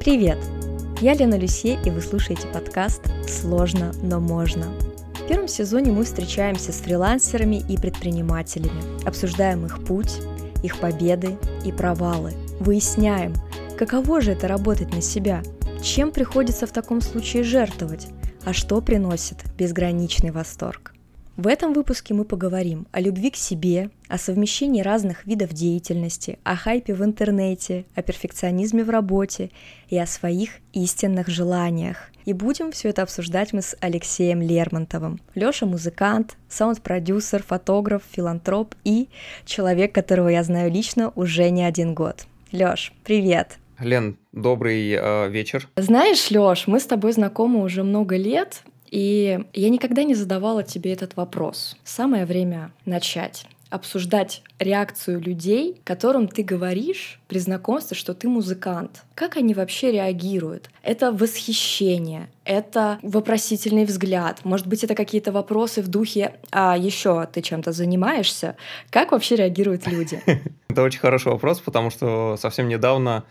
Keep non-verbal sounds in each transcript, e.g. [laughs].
Привет! Я Лена Люсе, и вы слушаете подкаст «Сложно, но можно». В первом сезоне мы встречаемся с фрилансерами и предпринимателями, обсуждаем их путь, их победы и провалы, выясняем, каково же это работать на себя, чем приходится в таком случае жертвовать, а что приносит безграничный восторг. В этом выпуске мы поговорим о любви к себе, о совмещении разных видов деятельности, о хайпе в интернете, о перфекционизме в работе и о своих истинных желаниях. И будем все это обсуждать мы с Алексеем Лермонтовым. Леша музыкант, саунд-продюсер, фотограф, филантроп и человек, которого я знаю лично уже не один год. Леш, привет! Лен, добрый э, вечер. Знаешь, Лёш, мы с тобой знакомы уже много лет, и я никогда не задавала тебе этот вопрос. Самое время начать обсуждать реакцию людей, которым ты говоришь при знакомстве, что ты музыкант. Как они вообще реагируют? Это восхищение, это вопросительный взгляд, может быть, это какие-то вопросы в духе «А еще ты чем-то занимаешься?» Как вообще реагируют люди? [laughs] Это очень хороший вопрос, потому что совсем недавно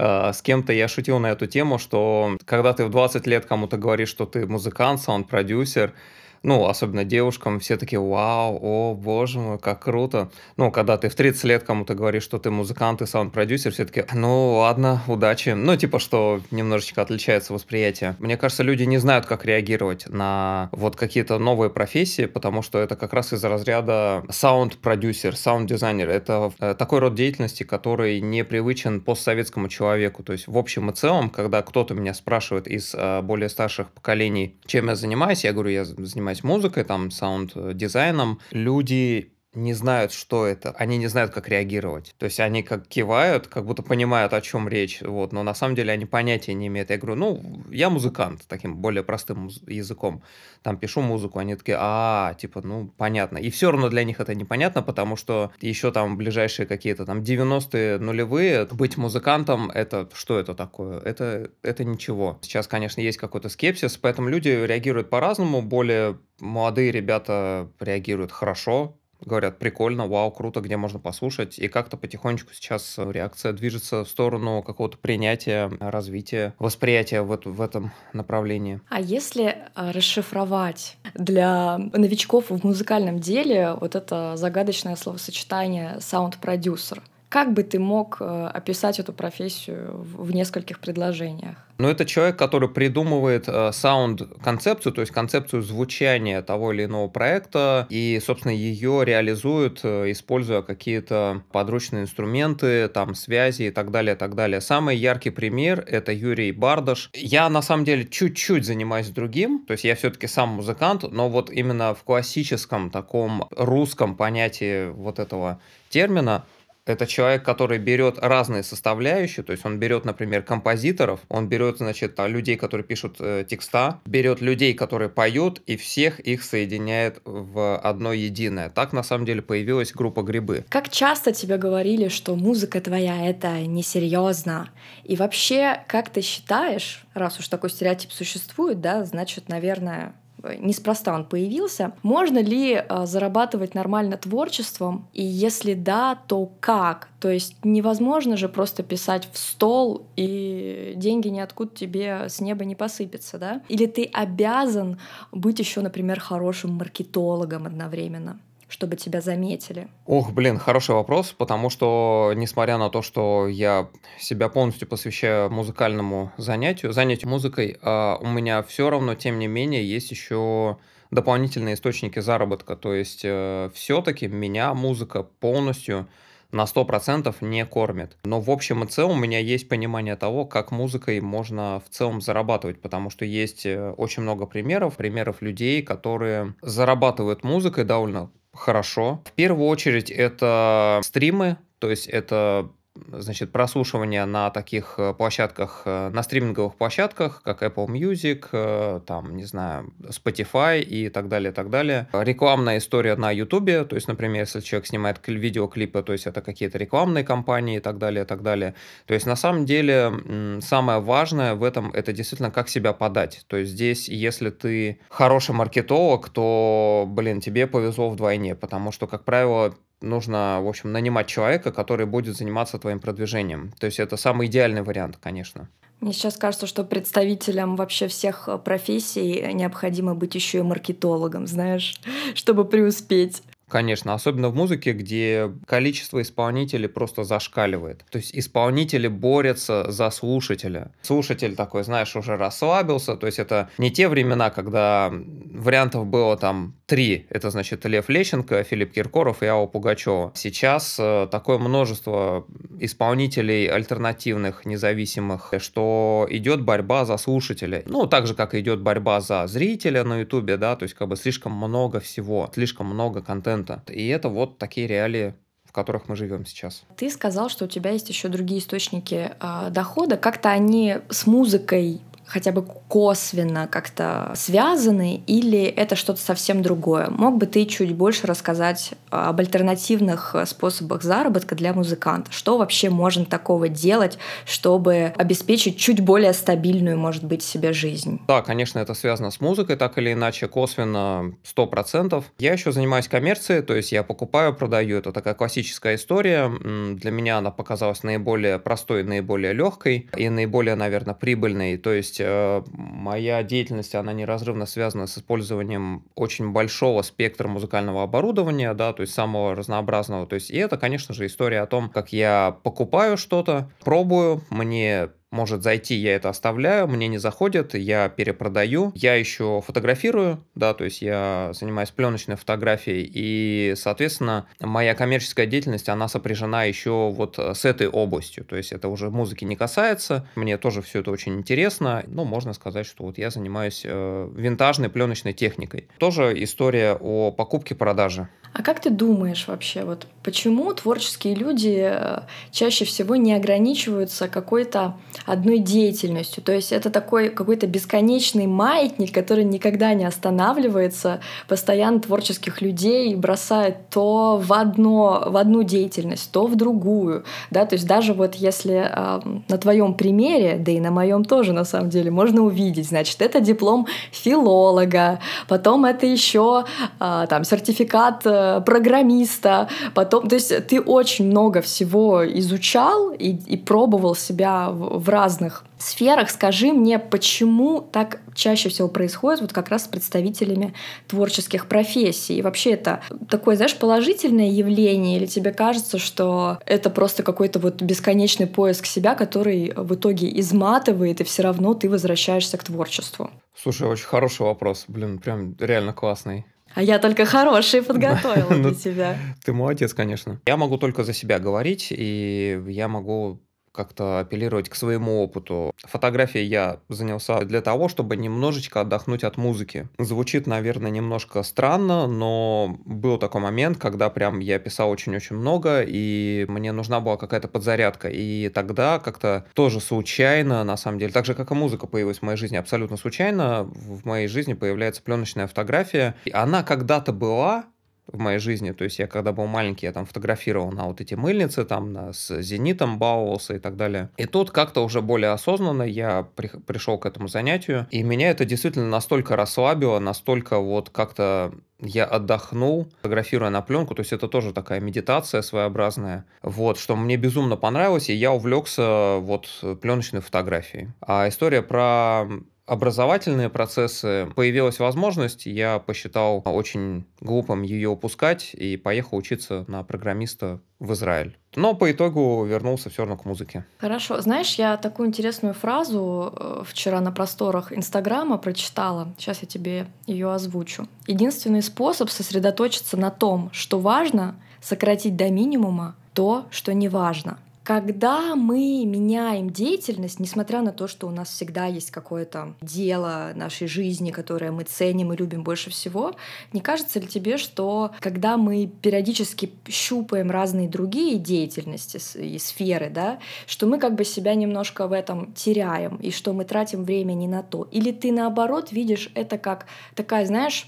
с кем-то я шутил на эту тему, что когда ты в 20 лет кому-то говоришь, что ты музыкант, саунд-продюсер, ну, особенно девушкам, все такие, вау, о, боже мой, как круто. Ну, когда ты в 30 лет кому-то говоришь, что ты музыкант и саунд-продюсер, все таки ну, ладно, удачи. Ну, типа, что немножечко отличается восприятие. Мне кажется, люди не знают, как реагировать на вот какие-то новые профессии, потому что это как раз из разряда саунд-продюсер, саунд-дизайнер. Это э, такой род деятельности, который не привычен постсоветскому человеку. То есть, в общем и целом, когда кто-то меня спрашивает из э, более старших поколений, чем я занимаюсь, я говорю, я занимаюсь занимаюсь музыкой, там, саунд-дизайном, люди не знают, что это, они не знают, как реагировать. То есть они как кивают, как будто понимают, о чем речь, вот, но на самом деле они понятия не имеют. Я говорю, ну, я музыкант, таким более простым языком, там пишу музыку, они такие, а, типа, ну, понятно. И все равно для них это непонятно, потому что еще там ближайшие какие-то там 90-е нулевые, быть музыкантом, это что это такое? Это, это ничего. Сейчас, конечно, есть какой-то скепсис, поэтому люди реагируют по-разному, более молодые ребята реагируют хорошо, говорят, прикольно, вау, круто, где можно послушать. И как-то потихонечку сейчас реакция движется в сторону какого-то принятия, развития, восприятия в, в этом направлении. А если а, расшифровать для новичков в музыкальном деле вот это загадочное словосочетание «саунд-продюсер», как бы ты мог э, описать эту профессию в нескольких предложениях? Ну, это человек, который придумывает э, саунд-концепцию, то есть концепцию звучания того или иного проекта, и, собственно, ее реализует, э, используя какие-то подручные инструменты, там, связи и так далее, так далее. Самый яркий пример — это Юрий Бардаш. Я, на самом деле, чуть-чуть занимаюсь другим, то есть я все-таки сам музыкант, но вот именно в классическом таком русском понятии вот этого термина это человек, который берет разные составляющие, то есть он берет, например, композиторов, он берет, значит, людей, которые пишут э, текста, берет людей, которые поют, и всех их соединяет в одно единое. Так, на самом деле, появилась группа «Грибы». Как часто тебе говорили, что музыка твоя — это несерьезно? И вообще, как ты считаешь, раз уж такой стереотип существует, да, значит, наверное, неспроста он появился. Можно ли э, зарабатывать нормально творчеством? И если да, то как? То есть невозможно же просто писать в стол, и деньги ниоткуда тебе с неба не посыпятся, да? Или ты обязан быть еще, например, хорошим маркетологом одновременно? Чтобы тебя заметили? Ох, блин, хороший вопрос, потому что, несмотря на то, что я себя полностью посвящаю музыкальному занятию, занятию музыкой, а, у меня все равно, тем не менее, есть еще дополнительные источники заработка. То есть э, все-таки меня музыка полностью на 100% не кормит. Но в общем и целом у меня есть понимание того, как музыкой можно в целом зарабатывать, потому что есть э, очень много примеров, примеров людей, которые зарабатывают музыкой довольно хорошо. В первую очередь это стримы, то есть это значит, прослушивание на таких э, площадках, э, на стриминговых площадках, как Apple Music, э, там, не знаю, Spotify и так далее, так далее. Рекламная история на YouTube, то есть, например, если человек снимает видеоклипы, то есть это какие-то рекламные кампании и так далее, так далее. То есть, на самом деле, самое важное в этом, это действительно как себя подать. То есть, здесь, если ты хороший маркетолог, то, блин, тебе повезло вдвойне, потому что, как правило, нужно, в общем, нанимать человека, который будет заниматься твоим продвижением. То есть это самый идеальный вариант, конечно. Мне сейчас кажется, что представителям вообще всех профессий необходимо быть еще и маркетологом, знаешь, [laughs] чтобы преуспеть. Конечно, особенно в музыке, где количество исполнителей просто зашкаливает. То есть исполнители борются за слушателя. Слушатель такой, знаешь, уже расслабился. То есть это не те времена, когда вариантов было там три. Это значит Лев Лещенко, Филипп Киркоров и Алла Пугачева. Сейчас э, такое множество исполнителей альтернативных, независимых, что идет борьба за слушателя. Ну, так же, как идет борьба за зрителя на Ютубе, да, то есть как бы слишком много всего, слишком много контента. И это вот такие реалии в которых мы живем сейчас. Ты сказал, что у тебя есть еще другие источники э, дохода. Как-то они с музыкой хотя бы косвенно как-то связаны или это что-то совсем другое? Мог бы ты чуть больше рассказать об альтернативных способах заработка для музыканта? Что вообще можно такого делать, чтобы обеспечить чуть более стабильную, может быть, себе жизнь? Да, конечно, это связано с музыкой, так или иначе, косвенно 100%. Я еще занимаюсь коммерцией, то есть я покупаю, продаю. Это такая классическая история. Для меня она показалась наиболее простой, наиболее легкой и наиболее, наверное, прибыльной. То есть э, моя деятельность, она неразрывно связана с использованием очень большого спектра музыкального оборудования, да, то есть самого разнообразного. То есть и это, конечно же, история о том, как я покупаю что-то, пробую, мне может зайти, я это оставляю, мне не заходит, я перепродаю, я еще фотографирую, да, то есть я занимаюсь пленочной фотографией, и, соответственно, моя коммерческая деятельность, она сопряжена еще вот с этой областью, то есть это уже музыки не касается, мне тоже все это очень интересно, ну, можно сказать, что вот я занимаюсь э, винтажной пленочной техникой. Тоже история о покупке-продаже. А как ты думаешь вообще, вот почему творческие люди э, чаще всего не ограничиваются какой-то одной деятельностью? То есть это такой какой-то бесконечный маятник, который никогда не останавливается, постоянно творческих людей бросает то в, одно, в одну деятельность, то в другую. Да? То есть даже вот если э, на твоем примере, да и на моем тоже на самом деле, можно увидеть, значит, это диплом филолога, потом это еще э, там сертификат э, программиста, потом, то есть ты очень много всего изучал и, и пробовал себя в, в разных сферах. Скажи мне, почему так чаще всего происходит вот как раз с представителями творческих профессий? И вообще это такое, знаешь, положительное явление или тебе кажется, что это просто какой-то вот бесконечный поиск себя, который в итоге изматывает, и все равно ты возвращаешься к творчеству? Слушай, очень хороший вопрос. Блин, прям реально классный. А я только хорошие подготовила для ну, тебя. Ты молодец, конечно. Я могу только за себя говорить, и я могу как-то апеллировать к своему опыту. Фотографией я занялся для того, чтобы немножечко отдохнуть от музыки. Звучит, наверное, немножко странно, но был такой момент, когда прям я писал очень-очень много, и мне нужна была какая-то подзарядка. И тогда как-то тоже случайно, на самом деле, так же, как и музыка появилась в моей жизни, абсолютно случайно, в моей жизни появляется пленочная фотография. И она когда-то была, в моей жизни. То есть я когда был маленький, я там фотографировал на вот эти мыльницы, там на, с зенитом баловался и так далее. И тут как-то уже более осознанно я при, пришел к этому занятию, и меня это действительно настолько расслабило, настолько вот как-то я отдохнул, фотографируя на пленку, то есть это тоже такая медитация своеобразная, вот, что мне безумно понравилось, и я увлекся вот пленочной фотографией. А история про образовательные процессы появилась возможность, я посчитал очень глупым ее упускать и поехал учиться на программиста в Израиль. Но по итогу вернулся все равно к музыке. Хорошо. Знаешь, я такую интересную фразу э, вчера на просторах Инстаграма прочитала. Сейчас я тебе ее озвучу. Единственный способ сосредоточиться на том, что важно, сократить до минимума то, что не важно. Когда мы меняем деятельность, несмотря на то, что у нас всегда есть какое-то дело нашей жизни, которое мы ценим и любим больше всего, не кажется ли тебе, что когда мы периодически щупаем разные другие деятельности и сферы, да, что мы как бы себя немножко в этом теряем и что мы тратим время не на то? Или ты наоборот видишь это как такая, знаешь,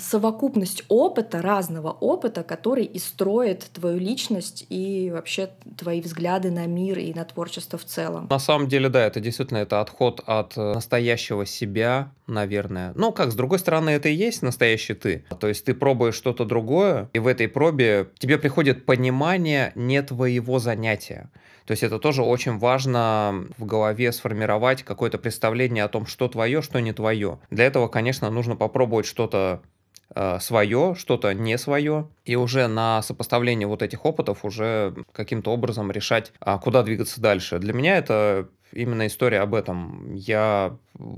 совокупность опыта, разного опыта, который и строит твою личность и вообще твои взгляды на мир и на творчество в целом. На самом деле, да, это действительно это отход от э, настоящего себя, наверное. Но как, с другой стороны, это и есть настоящий ты. То есть ты пробуешь что-то другое, и в этой пробе тебе приходит понимание не твоего занятия. То есть это тоже очень важно в голове сформировать какое-то представление о том, что твое, что не твое. Для этого, конечно, нужно попробовать что-то э, свое, что-то не свое, и уже на сопоставление вот этих опытов уже каким-то образом решать, а куда двигаться дальше. Для меня это именно история об этом. Я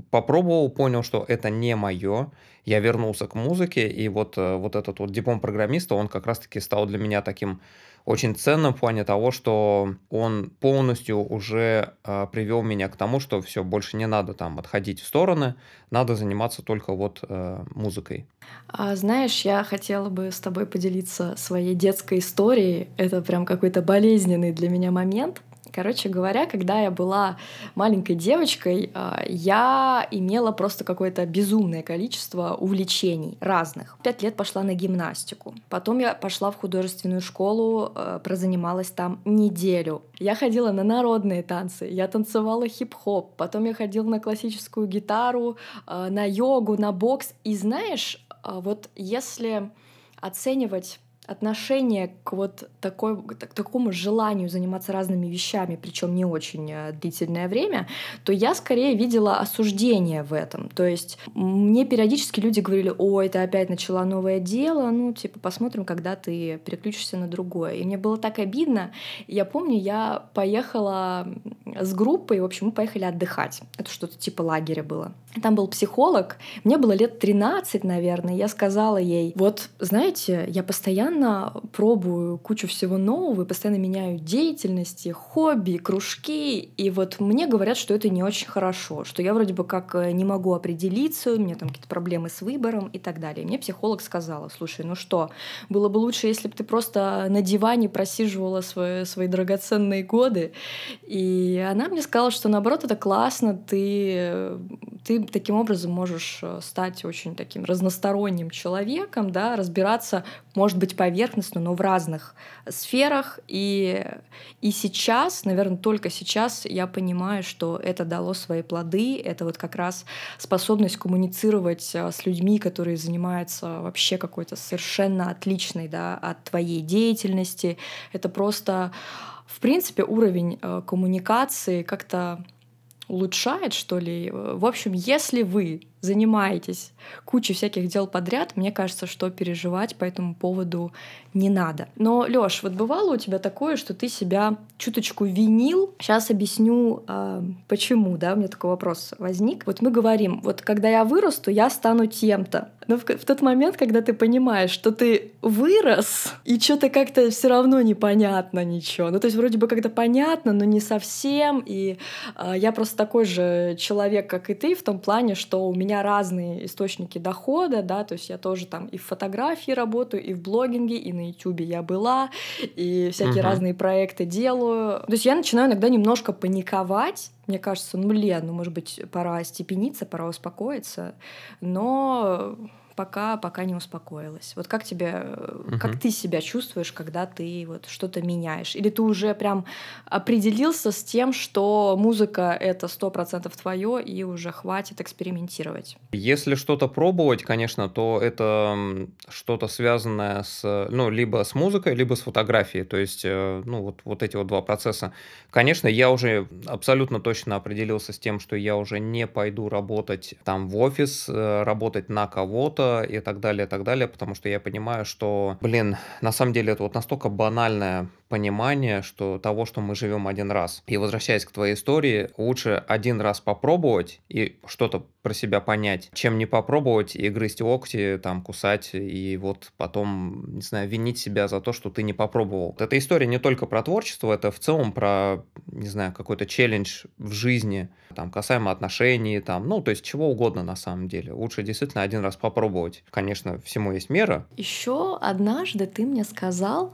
попробовал, понял, что это не мое, я вернулся к музыке, и вот, э, вот этот вот диплом программиста, он как раз-таки стал для меня таким очень ценным в плане того, что он полностью уже э, привел меня к тому, что все, больше не надо там отходить в стороны, надо заниматься только вот э, музыкой. А, знаешь, я хотела бы с тобой поделиться своей детской историей. Это прям какой-то болезненный для меня момент. Короче говоря, когда я была маленькой девочкой, а, я имела просто какое-то безумное количество увлечений разных. Пять лет пошла на гимнастику. Потом я пошла в художественную школу, а, прозанималась там неделю. Я ходила на народные танцы, я танцевала хип-хоп, потом я ходила на классическую гитару, а, на йогу, на бокс. И знаешь, вот если оценивать отношение к вот такой, к такому желанию заниматься разными вещами, причем не очень э, длительное время, то я скорее видела осуждение в этом. То есть мне периодически люди говорили, ой, ты опять начала новое дело, ну, типа, посмотрим, когда ты переключишься на другое. И мне было так обидно. Я помню, я поехала с группой, в общем, мы поехали отдыхать. Это что-то типа лагеря было. Там был психолог, мне было лет 13, наверное, я сказала ей, вот, знаете, я постоянно пробую кучу всего нового, и постоянно меняю деятельности, хобби, кружки, и вот мне говорят, что это не очень хорошо, что я вроде бы как э, не могу определиться, у меня там какие-то проблемы с выбором и так далее. И мне психолог сказала, слушай, ну что, было бы лучше, если бы ты просто на диване просиживала свои, свои драгоценные годы, и она мне сказала, что наоборот, это классно, ты, ты таким образом можешь э, стать очень таким разносторонним человеком, да, разбираться, может быть, поверхностно, но в разных сферах. И, и сейчас, наверное, только сейчас я понимаю, что это дало свои плоды. Это вот как раз способность коммуницировать э, с людьми, которые занимаются вообще какой-то совершенно отличной да, от твоей деятельности. Это просто, в принципе, уровень э, коммуникации как-то улучшает, что ли. В общем, если вы занимаетесь кучей всяких дел подряд, мне кажется, что переживать по этому поводу не надо. Но, Лёш, вот бывало у тебя такое, что ты себя чуточку винил? Сейчас объясню, э, почему, да, у меня такой вопрос возник. Вот мы говорим, вот когда я вырасту, я стану тем-то. Но в, в тот момент, когда ты понимаешь, что ты вырос, и что-то как-то все равно непонятно ничего. Ну, то есть вроде бы как-то понятно, но не совсем. И э, я просто такой же человек, как и ты, в том плане, что у меня разные источники дохода, да, то есть я тоже там и в фотографии работаю, и в блогинге, и на ютубе я была, и всякие uh-huh. разные проекты делаю. То есть я начинаю иногда немножко паниковать, мне кажется, ну, блин, ну, может быть, пора степениться, пора успокоиться, но пока, пока не успокоилась. Вот как тебе, угу. как ты себя чувствуешь, когда ты вот что-то меняешь? Или ты уже прям определился с тем, что музыка — это сто процентов твое, и уже хватит экспериментировать? Если что-то пробовать, конечно, то это что-то связанное с, ну, либо с музыкой, либо с фотографией. То есть, э, ну, вот, вот эти вот два процесса. Конечно, я уже абсолютно точно определился с тем, что я уже не пойду работать там в офис, э, работать на кого-то, и так далее, и так далее, потому что я понимаю, что, блин, на самом деле это вот настолько банальная понимание что того, что мы живем один раз. И возвращаясь к твоей истории, лучше один раз попробовать и что-то про себя понять, чем не попробовать и грызть локти, там, кусать, и вот потом, не знаю, винить себя за то, что ты не попробовал. Эта история не только про творчество, это в целом про, не знаю, какой-то челлендж в жизни, там, касаемо отношений, там, ну, то есть чего угодно на самом деле. Лучше действительно один раз попробовать. Конечно, всему есть мера. Еще однажды ты мне сказал,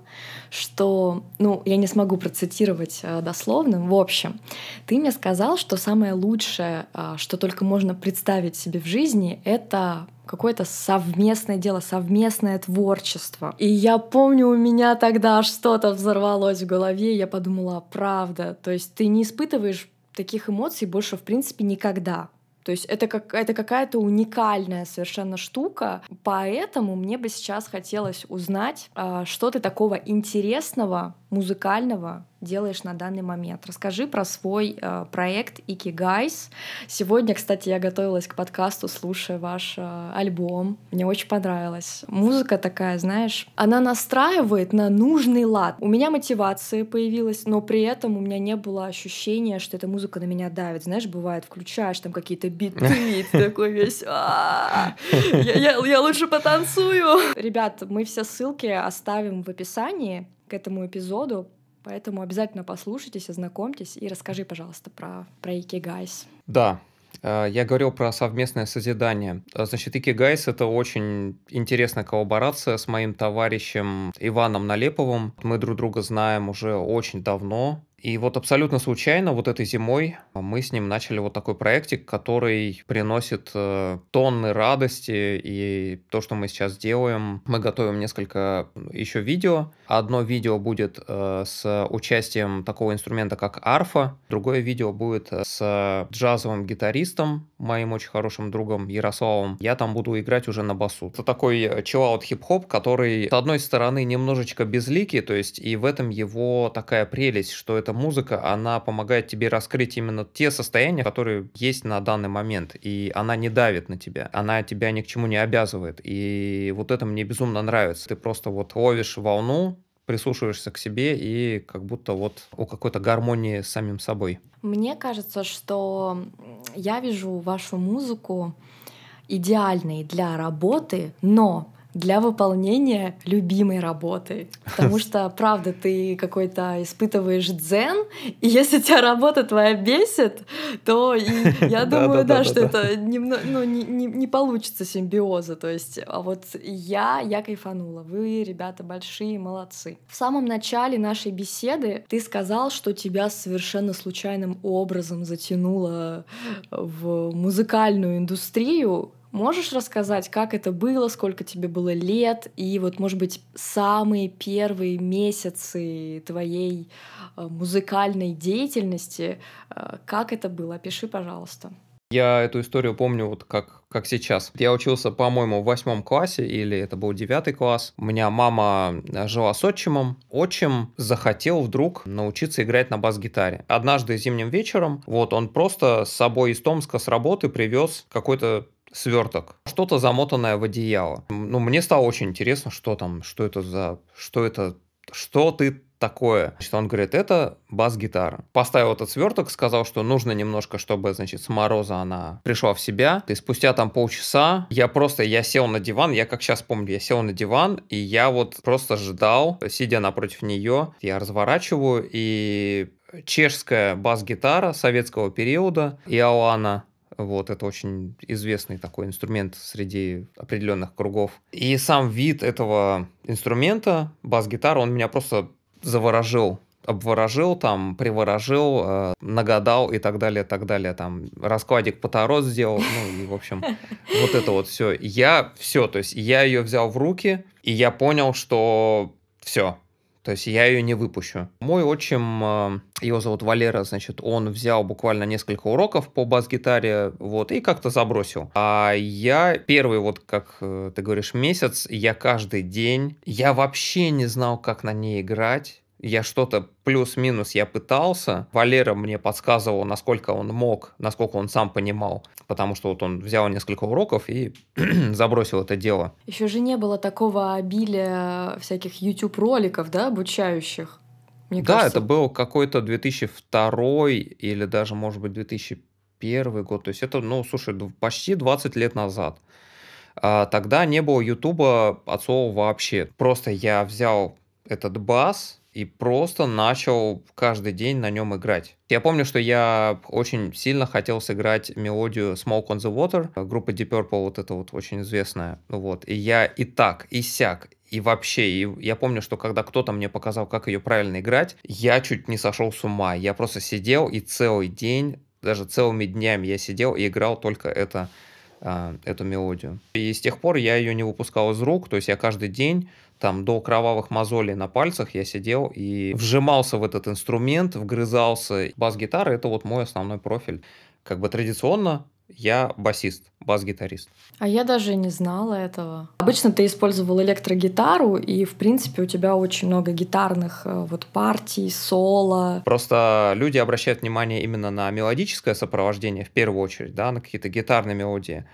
что ну, я не смогу процитировать э, дословно. В общем, ты мне сказал, что самое лучшее, э, что только можно представить себе в жизни, это какое-то совместное дело, совместное творчество. И я помню, у меня тогда что-то взорвалось в голове, я подумала, правда, то есть ты не испытываешь таких эмоций больше, в принципе, никогда. То есть это, как, это какая-то уникальная совершенно штука. Поэтому мне бы сейчас хотелось узнать, а, что ты такого интересного, музыкального делаешь на данный момент. Расскажи про свой э, проект Guys. Сегодня, кстати, я готовилась к подкасту, слушая ваш э, альбом. Мне очень понравилось. Музыка такая, знаешь, она настраивает на нужный лад. У меня мотивация появилась, но при этом у меня не было ощущения, что эта музыка на меня давит. Знаешь, бывает, включаешь там какие-то биты, такой весь, я лучше потанцую. Ребят, мы все ссылки оставим в описании к этому эпизоду, поэтому обязательно послушайтесь, ознакомьтесь и расскажи, пожалуйста, про, про Икигайс. Да, э, я говорил про совместное созидание. Значит, Икигайс — это очень интересная коллаборация с моим товарищем Иваном Налеповым. Мы друг друга знаем уже очень давно. И вот абсолютно случайно вот этой зимой мы с ним начали вот такой проектик, который приносит э, тонны радости. И то, что мы сейчас делаем, мы готовим несколько еще видео. Одно видео будет э, с участием такого инструмента, как арфа. Другое видео будет с джазовым гитаристом, моим очень хорошим другом Ярославом. Я там буду играть уже на басу. Это такой чиллаут хип-хоп, который, с одной стороны, немножечко безликий, то есть и в этом его такая прелесть, что это музыка, она помогает тебе раскрыть именно те состояния, которые есть на данный момент, и она не давит на тебя, она тебя ни к чему не обязывает, и вот это мне безумно нравится. Ты просто вот ловишь волну, прислушиваешься к себе и как будто вот у какой-то гармонии с самим собой. Мне кажется, что я вижу вашу музыку идеальной для работы, но для выполнения любимой работы. Потому [laughs] что, правда, ты какой-то испытываешь дзен, и если тебя работа твоя бесит, то [laughs] я думаю, да, что это ну, не получится симбиоза. То есть, а вот я, я кайфанула. Вы, ребята, большие молодцы. В самом начале нашей беседы ты сказал, что тебя совершенно случайным образом затянуло в музыкальную индустрию, Можешь рассказать, как это было, сколько тебе было лет, и вот, может быть, самые первые месяцы твоей э, музыкальной деятельности, э, как это было? Опиши, пожалуйста. Я эту историю помню вот как, как сейчас. Я учился, по-моему, в восьмом классе, или это был девятый класс. У меня мама э, жила с отчимом. Отчим захотел вдруг научиться играть на бас-гитаре. Однажды зимним вечером, вот он просто с собой из Томска с работы привез какой-то сверток, что-то замотанное в одеяло. Ну, мне стало очень интересно, что там, что это за, что это, что ты такое. Что он говорит, это бас-гитара. Поставил этот сверток, сказал, что нужно немножко, чтобы, значит, с мороза она пришла в себя. И спустя там полчаса я просто, я сел на диван, я как сейчас помню, я сел на диван, и я вот просто ждал, сидя напротив нее, я разворачиваю, и чешская бас-гитара советского периода, Иоанна вот, это очень известный такой инструмент среди определенных кругов. И сам вид этого инструмента, бас-гитара, он меня просто заворожил обворожил, там, приворожил, э, нагадал и так далее, так далее, там, раскладик по таро сделал, ну, и, в общем, [laughs] вот это вот все. Я все, то есть я ее взял в руки, и я понял, что все, то есть я ее не выпущу. Мой отчим, э, его зовут Валера, значит, он взял буквально несколько уроков по бас-гитаре, вот, и как-то забросил. А я первый, вот, как э, ты говоришь, месяц, я каждый день, я вообще не знал, как на ней играть я что-то плюс-минус я пытался. Валера мне подсказывал, насколько он мог, насколько он сам понимал, потому что вот он взял несколько уроков и [clears throat] забросил это дело. Еще же не было такого обилия всяких YouTube-роликов, да, обучающих. Мне да, кажется... это был какой-то 2002 или даже, может быть, 2001 год. То есть это, ну, слушай, почти 20 лет назад. А тогда не было Ютуба от слова вообще. Просто я взял этот бас, и просто начал каждый день на нем играть. Я помню, что я очень сильно хотел сыграть мелодию Smoke on the Water, группа Deep Purple, вот это вот очень известная. Вот. И я и так, и сяк, и вообще, и я помню, что когда кто-то мне показал, как ее правильно играть, я чуть не сошел с ума. Я просто сидел и целый день, даже целыми днями я сидел и играл только это, э, эту мелодию. И с тех пор я ее не выпускал из рук, то есть я каждый день там до кровавых мозолей на пальцах я сидел и вжимался в этот инструмент, вгрызался. Бас-гитара — это вот мой основной профиль. Как бы традиционно я басист, бас-гитарист. А я даже не знала этого. Обычно ты использовал электрогитару, и, в принципе, у тебя очень много гитарных э, вот партий, соло. Просто люди обращают внимание именно на мелодическое сопровождение в первую очередь, да, на какие-то гитарные мелодии.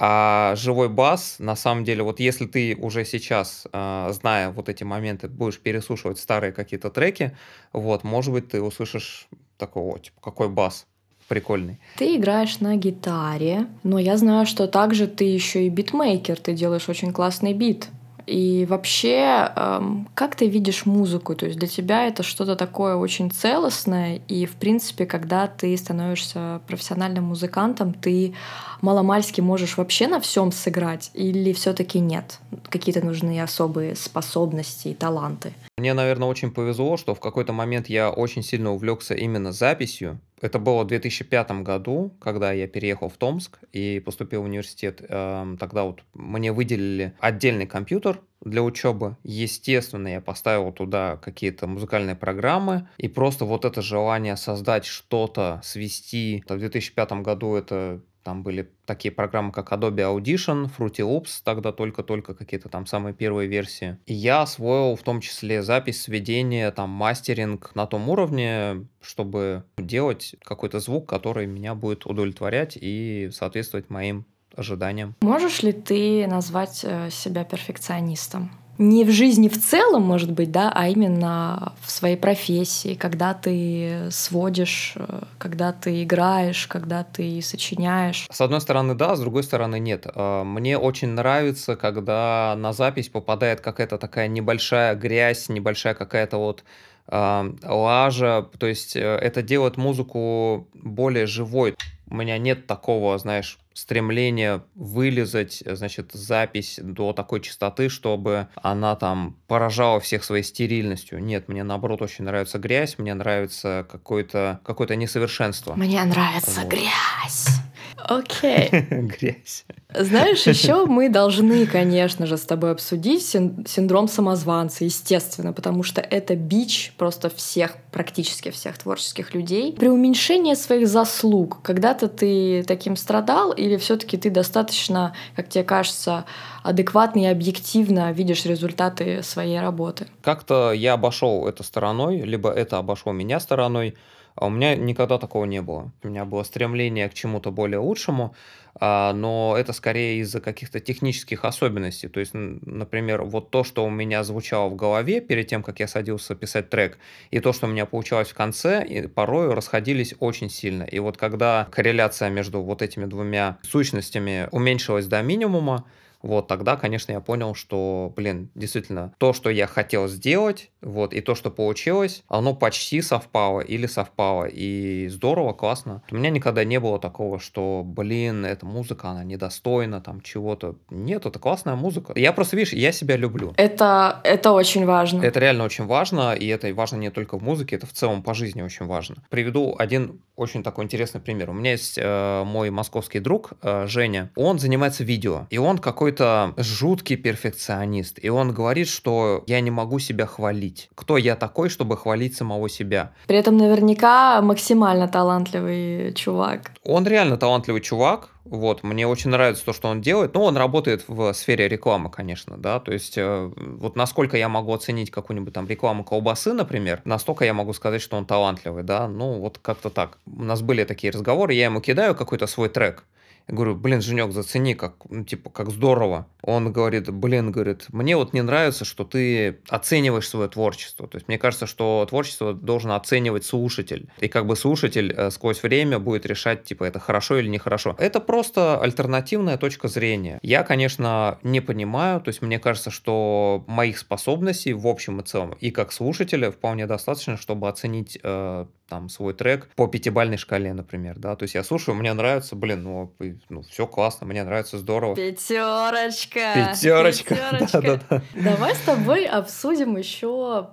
А живой бас, на самом деле, вот если ты уже сейчас, э, зная вот эти моменты, будешь переслушивать старые какие-то треки, вот, может быть, ты услышишь такого, типа, какой бас прикольный. Ты играешь на гитаре, но я знаю, что также ты еще и битмейкер, ты делаешь очень классный бит. И вообще, эм, как ты видишь музыку? То есть для тебя это что-то такое очень целостное, и, в принципе, когда ты становишься профессиональным музыкантом, ты маломальски можешь вообще на всем сыграть, или все-таки нет? Какие-то нужны особые способности и таланты? Мне, наверное, очень повезло, что в какой-то момент я очень сильно увлекся именно записью, это было в 2005 году, когда я переехал в Томск и поступил в университет. Эм, тогда вот мне выделили отдельный компьютер для учебы. Естественно, я поставил туда какие-то музыкальные программы. И просто вот это желание создать что-то, свести. В 2005 году это там были такие программы, как Adobe Audition, Fruity Loops, тогда только-только какие-то там самые первые версии. И я освоил в том числе запись, сведение, там мастеринг на том уровне, чтобы делать какой-то звук, который меня будет удовлетворять и соответствовать моим ожиданиям. Можешь ли ты назвать э, себя перфекционистом? Не в жизни в целом, может быть, да, а именно в своей профессии, когда ты сводишь, когда ты играешь, когда ты сочиняешь. С одной стороны, да, с другой стороны, нет. А, мне очень нравится, когда на запись попадает какая-то такая небольшая грязь, небольшая какая-то вот а, лажа, то есть э, это делает музыку более живой. У меня нет такого, знаешь, стремление вылезать, значит, запись до такой частоты, чтобы она там поражала всех своей стерильностью. Нет, мне наоборот очень нравится грязь, мне нравится какое-то какое несовершенство. Мне нравится вот. грязь. Окей. [laughs] Грязь. Знаешь, еще мы должны, конечно же, с тобой обсудить синдром самозванца, естественно, потому что это бич просто всех, практически всех творческих людей. При уменьшении своих заслуг, когда-то ты таким страдал, или все-таки ты достаточно, как тебе кажется, адекватно и объективно видишь результаты своей работы? Как-то я обошел это стороной, либо это обошло меня стороной. А у меня никогда такого не было. У меня было стремление к чему-то более лучшему, а, но это скорее из-за каких-то технических особенностей. То есть, например, вот то, что у меня звучало в голове перед тем, как я садился писать трек, и то, что у меня получалось в конце, порой расходились очень сильно. И вот когда корреляция между вот этими двумя сущностями уменьшилась до минимума, вот тогда, конечно, я понял, что, блин, действительно, то, что я хотел сделать, вот, и то, что получилось, оно почти совпало или совпало, и здорово, классно. У меня никогда не было такого, что, блин, эта музыка, она недостойна, там, чего-то. Нет, это классная музыка. Я просто, видишь, я себя люблю. Это, это очень важно. Это реально очень важно, и это важно не только в музыке, это в целом по жизни очень важно. Приведу один очень такой интересный пример. У меня есть э, мой московский друг э, Женя, он занимается видео, и он какой-то жуткий перфекционист, и он говорит, что я не могу себя хвалить. Кто я такой, чтобы хвалить самого себя? При этом наверняка максимально талантливый чувак. Он реально талантливый чувак, вот, мне очень нравится то, что он делает. Ну, он работает в сфере рекламы, конечно, да. То есть, э, вот насколько я могу оценить какую-нибудь там рекламу колбасы, например, настолько я могу сказать, что он талантливый, да. Ну, вот как-то так. У нас были такие разговоры, я ему кидаю какой-то свой трек. Я говорю, блин, Женек, зацени, как, ну, типа, как здорово. Он говорит, блин, говорит, мне вот не нравится, что ты оцениваешь свое творчество. То есть мне кажется, что творчество должен оценивать слушатель. И как бы слушатель э, сквозь время будет решать, типа, это хорошо или нехорошо. Это просто альтернативная точка зрения. Я, конечно, не понимаю, то есть мне кажется, что моих способностей в общем и целом и как слушателя вполне достаточно, чтобы оценить э, там свой трек по пятибальной шкале, например, да, то есть я слушаю, мне нравится, блин, ну, ну все классно, мне нравится, здорово. Пятерочка. Пятерочка. [laughs] Пятерочка. Да, да, да. Давай с тобой обсудим еще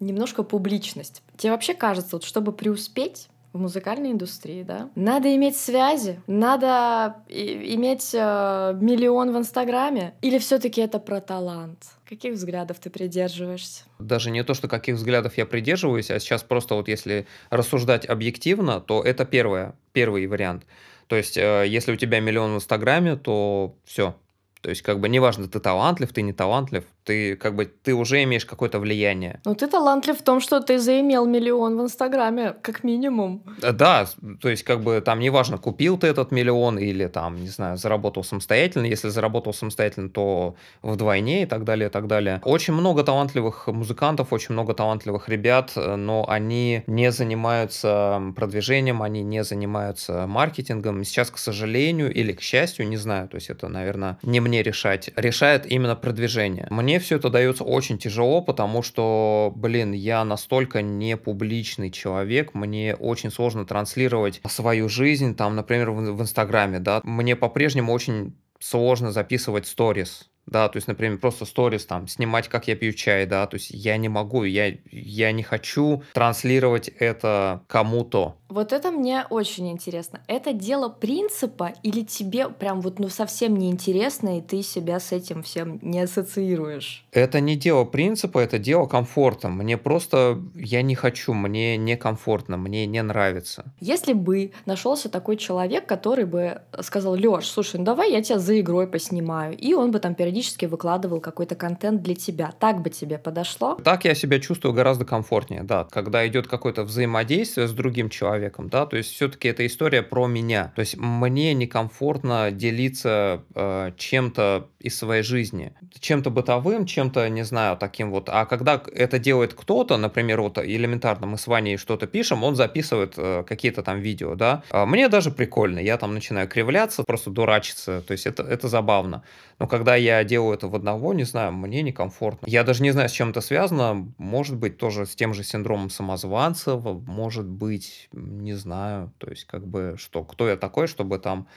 немножко публичность. Тебе вообще кажется, вот чтобы преуспеть, в музыкальной индустрии, да. Надо иметь связи, надо иметь э, миллион в Инстаграме, или все-таки это про талант? Каких взглядов ты придерживаешься? Даже не то, что каких взглядов я придерживаюсь, а сейчас просто вот если рассуждать объективно, то это первое, первый вариант. То есть, э, если у тебя миллион в Инстаграме, то все, то есть, как бы, неважно, ты талантлив, ты не талантлив, ты, как бы, ты уже имеешь какое-то влияние. Ну, ты талантлив в том, что ты заимел миллион в Инстаграме, как минимум. Э, да, то есть, как бы, там неважно, купил ты этот миллион или, там, не знаю, заработал самостоятельно. Если заработал самостоятельно, то вдвойне и так далее, и так далее. Очень много талантливых музыкантов, очень много талантливых ребят, э, но они не занимаются продвижением, они не занимаются маркетингом. Сейчас, к сожалению, или к счастью, не знаю, то есть, это, наверное, не мне решать, решает именно продвижение. Мне все это дается очень тяжело, потому что, блин, я настолько не публичный человек, мне очень сложно транслировать свою жизнь, там, например, в, в Инстаграме, да, мне по-прежнему очень сложно записывать сторис, да, то есть, например, просто сторис там, снимать, как я пью чай, да, то есть я не могу, я, я не хочу транслировать это кому-то. Вот это мне очень интересно. Это дело принципа или тебе прям вот ну совсем не интересно, и ты себя с этим всем не ассоциируешь? Это не дело принципа, это дело комфорта. Мне просто, я не хочу, мне некомфортно, мне не нравится. Если бы нашелся такой человек, который бы сказал, Лёш, слушай, ну давай я тебя за игрой поснимаю, и он бы там периодически периодически выкладывал какой-то контент для тебя. Так бы тебе подошло? Так я себя чувствую гораздо комфортнее, да. Когда идет какое-то взаимодействие с другим человеком, да, то есть все-таки это история про меня. То есть мне некомфортно делиться э, чем-то из своей жизни. Чем-то бытовым, чем-то, не знаю, таким вот. А когда это делает кто-то, например, вот элементарно мы с Ваней что-то пишем, он записывает э, какие-то там видео, да, а мне даже прикольно. Я там начинаю кривляться, просто дурачиться. То есть это, это забавно. Но когда я делаю это в одного, не знаю, мне некомфортно. Я даже не знаю, с чем это связано. Может быть, тоже с тем же синдромом самозванца, может быть, не знаю. То есть, как бы, что, кто я такой, чтобы там...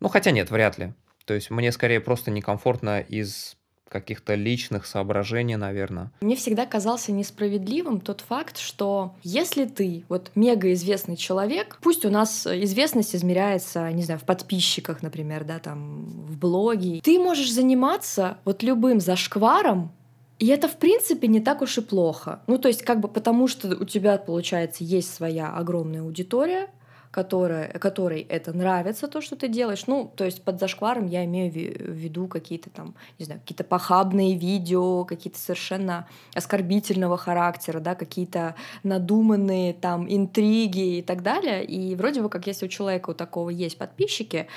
Ну, хотя нет, вряд ли. То есть, мне скорее просто некомфортно из каких-то личных соображений, наверное. Мне всегда казался несправедливым тот факт, что если ты вот мега известный человек, пусть у нас известность измеряется, не знаю, в подписчиках, например, да, там, в блоге, ты можешь заниматься вот любым зашкваром, и это, в принципе, не так уж и плохо. Ну, то есть, как бы потому что у тебя, получается, есть своя огромная аудитория, которая, которой это нравится, то, что ты делаешь. Ну, то есть под зашкваром я имею в виду какие-то там, не знаю, какие-то похабные видео, какие-то совершенно оскорбительного характера, да, какие-то надуманные там интриги и так далее. И вроде бы как если у человека у такого есть подписчики,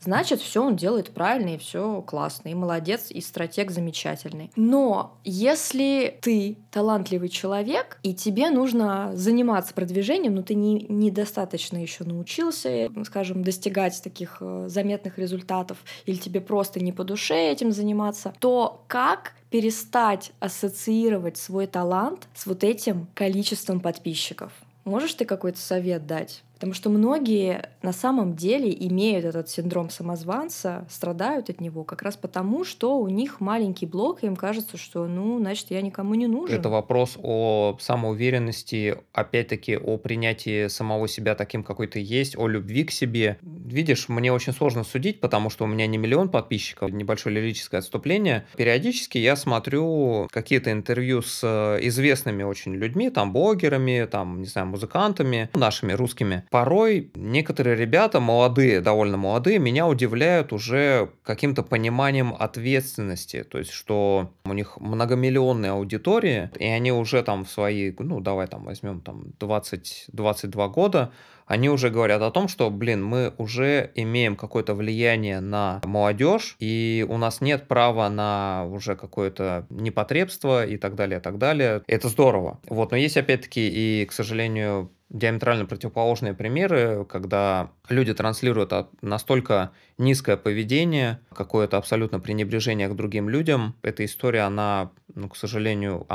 значит, все он делает правильно и все классно, и молодец, и стратег замечательный. Но если ты талантливый человек, и тебе нужно заниматься продвижением, но ты не, недостаточно еще научился, скажем, достигать таких э, заметных результатов, или тебе просто не по душе этим заниматься, то как перестать ассоциировать свой талант с вот этим количеством подписчиков? Можешь ты какой-то совет дать? Потому что многие на самом деле имеют этот синдром самозванца, страдают от него как раз потому, что у них маленький блок, и им кажется, что, ну, значит, я никому не нужен. Это вопрос о самоуверенности, опять-таки, о принятии самого себя таким, какой ты есть, о любви к себе. Видишь, мне очень сложно судить, потому что у меня не миллион подписчиков, небольшое лирическое отступление. Периодически я смотрю какие-то интервью с э, известными очень людьми, там, блогерами, там, не знаю, музыкантами, нашими русскими порой некоторые ребята, молодые, довольно молодые, меня удивляют уже каким-то пониманием ответственности. То есть, что у них многомиллионная аудитория, и они уже там в свои, ну, давай там возьмем там 20-22 года, они уже говорят о том, что, блин, мы уже имеем какое-то влияние на молодежь, и у нас нет права на уже какое-то непотребство и так далее, и так далее. Это здорово. Вот, но есть опять-таки и, к сожалению, диаметрально противоположные примеры, когда люди транслируют настолько низкое поведение, какое-то абсолютно пренебрежение к другим людям. Эта история, она, ну, к сожалению,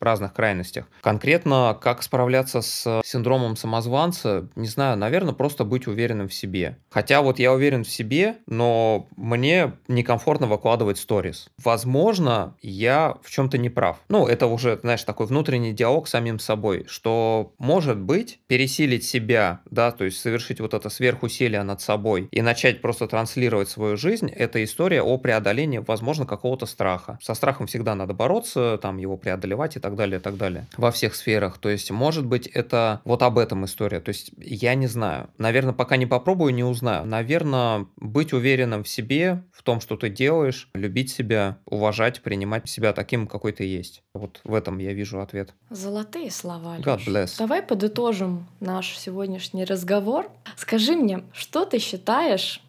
разных крайностях. Конкретно, как справляться с синдромом самозванца, не знаю, наверное, просто быть уверенным в себе. Хотя вот я уверен в себе, но мне некомфортно выкладывать сторис. Возможно, я в чем-то не прав. Ну, это уже, знаешь, такой внутренний диалог с самим собой, что, может быть, пересилить себя, да, то есть совершить вот это сверхусилие над собой и начать просто транслировать свою жизнь, это история о преодолении, возможно, какого-то страха. Со страхом всегда надо бороться, там, его преодолевать и так так далее, и так далее. Во всех сферах. То есть, может быть, это вот об этом история. То есть, я не знаю. Наверное, пока не попробую, не узнаю. Наверное, быть уверенным в себе, в том, что ты делаешь, любить себя, уважать, принимать себя таким, какой ты есть. Вот в этом я вижу ответ. Золотые слова. God bless. Давай подытожим наш сегодняшний разговор. Скажи мне, что ты считаешь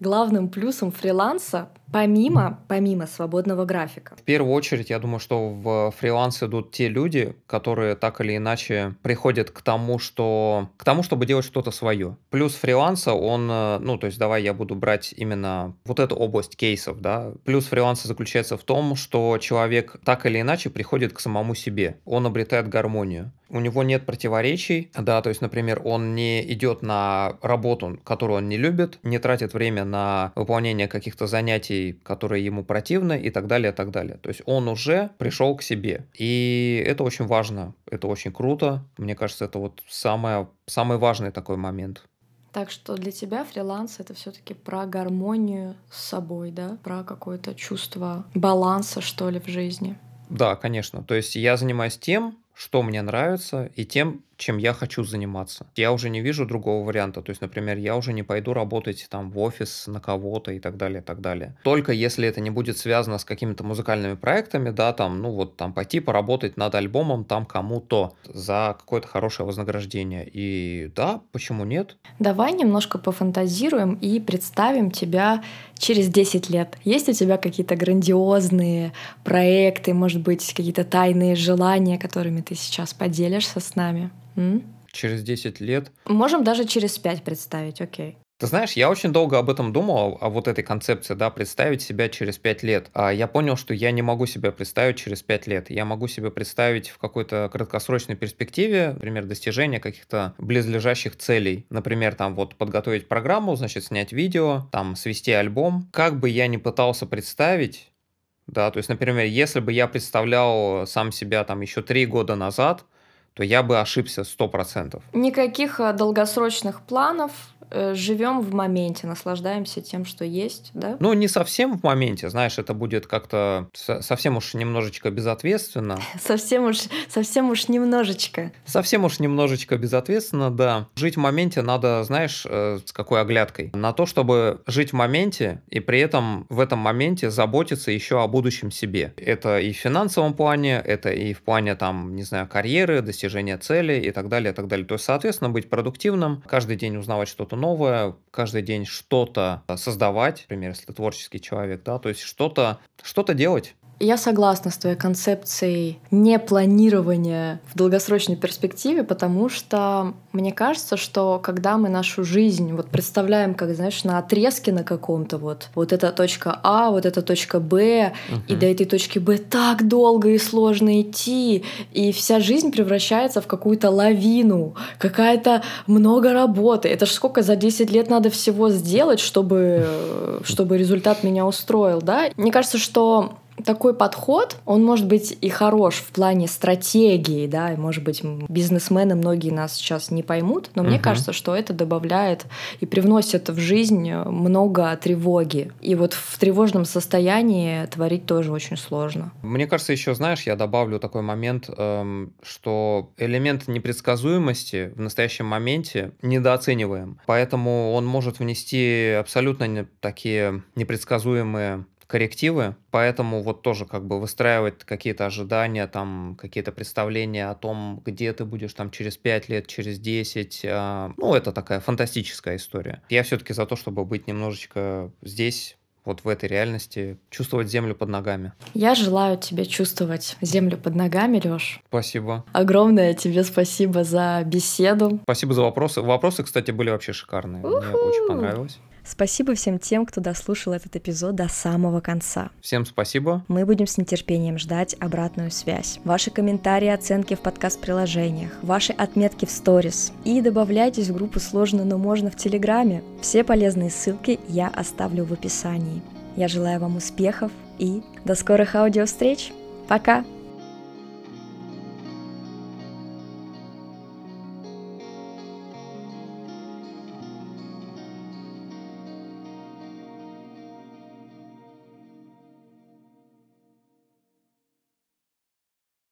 главным плюсом фриланса Помимо, помимо свободного графика. В первую очередь, я думаю, что в фриланс идут те люди, которые так или иначе приходят к тому, что к тому, чтобы делать что-то свое. Плюс фриланса, он, э, ну, то есть давай я буду брать именно вот эту область кейсов, да. Плюс фриланса заключается в том, что человек так или иначе приходит к самому себе. Он обретает гармонию. У него нет противоречий, да, то есть, например, он не идет на работу, которую он не любит, не тратит время на выполнение каких-то занятий людей, которые ему противны и так далее, и так далее. То есть он уже пришел к себе. И это очень важно, это очень круто. Мне кажется, это вот самое, самый важный такой момент. Так что для тебя фриланс это все-таки про гармонию с собой, да, про какое-то чувство баланса, что ли, в жизни. Да, конечно. То есть я занимаюсь тем, что мне нравится, и тем, чем я хочу заниматься. Я уже не вижу другого варианта. То есть, например, я уже не пойду работать там в офис на кого-то и так далее, и так далее. Только если это не будет связано с какими-то музыкальными проектами, да, там, ну вот там пойти поработать над альбомом там кому-то за какое-то хорошее вознаграждение. И да, почему нет? Давай немножко пофантазируем и представим тебя через 10 лет. Есть у тебя какие-то грандиозные проекты, может быть, какие-то тайные желания, которыми ты сейчас поделишься с нами? М? Через 10 лет. Можем даже через 5 представить, окей. Ты знаешь, я очень долго об этом думал, о вот этой концепции, да, представить себя через пять лет. А я понял, что я не могу себя представить через пять лет. Я могу себе представить в какой-то краткосрочной перспективе, например, достижение каких-то близлежащих целей. Например, там вот подготовить программу, значит, снять видео, там свести альбом. Как бы я ни пытался представить, да, то есть, например, если бы я представлял сам себя там еще три года назад, то я бы ошибся сто процентов. Никаких э, долгосрочных планов, живем в моменте, наслаждаемся тем, что есть, да? Ну, не совсем в моменте, знаешь, это будет как-то совсем уж немножечко безответственно. [laughs] Совсем уж, совсем уж немножечко. Совсем уж немножечко безответственно, да. Жить в моменте надо, знаешь, э, с какой оглядкой? На то, чтобы жить в моменте и при этом в этом моменте заботиться еще о будущем себе. Это и в финансовом плане, это и в плане, там, не знаю, карьеры, достижения цели и так далее, и так далее. То есть, соответственно, быть продуктивным, каждый день узнавать что-то новое, каждый день что-то создавать, например, если ты творческий человек, да, то есть что-то что делать. Я согласна с твоей концепцией непланирования в долгосрочной перспективе, потому что мне кажется, что когда мы нашу жизнь вот представляем, как, знаешь, на отрезке на каком-то вот, вот эта точка А, вот эта точка Б, uh-huh. и до этой точки Б так долго и сложно идти, и вся жизнь превращается в какую-то лавину, какая-то много работы. Это ж сколько за 10 лет надо всего сделать, чтобы, чтобы результат меня устроил, да? Мне кажется, что такой подход, он может быть и хорош в плане стратегии, да, и может быть бизнесмены многие нас сейчас не поймут, но uh-huh. мне кажется, что это добавляет и привносит в жизнь много тревоги. И вот в тревожном состоянии творить тоже очень сложно. Мне кажется, еще знаешь, я добавлю такой момент, эм, что элемент непредсказуемости в настоящем моменте недооцениваем, поэтому он может внести абсолютно такие непредсказуемые коррективы, поэтому вот тоже как бы выстраивать какие-то ожидания, там какие-то представления о том, где ты будешь там через 5 лет, через 10, э, а, ну это такая фантастическая история. Я все-таки за то, чтобы быть немножечко здесь, вот в этой реальности, чувствовать землю под ногами. Я желаю тебе чувствовать землю под ногами, Лёш. Спасибо. Огромное тебе спасибо за беседу. Спасибо за вопросы. Вопросы, кстати, были вообще шикарные. У-ху! Мне очень понравилось. Спасибо всем тем, кто дослушал этот эпизод до самого конца. Всем спасибо. Мы будем с нетерпением ждать обратную связь. Ваши комментарии, оценки в подкаст-приложениях, ваши отметки в сторис. И добавляйтесь в группу «Сложно, но можно» в Телеграме. Все полезные ссылки я оставлю в описании. Я желаю вам успехов и до скорых аудиовстреч. Пока!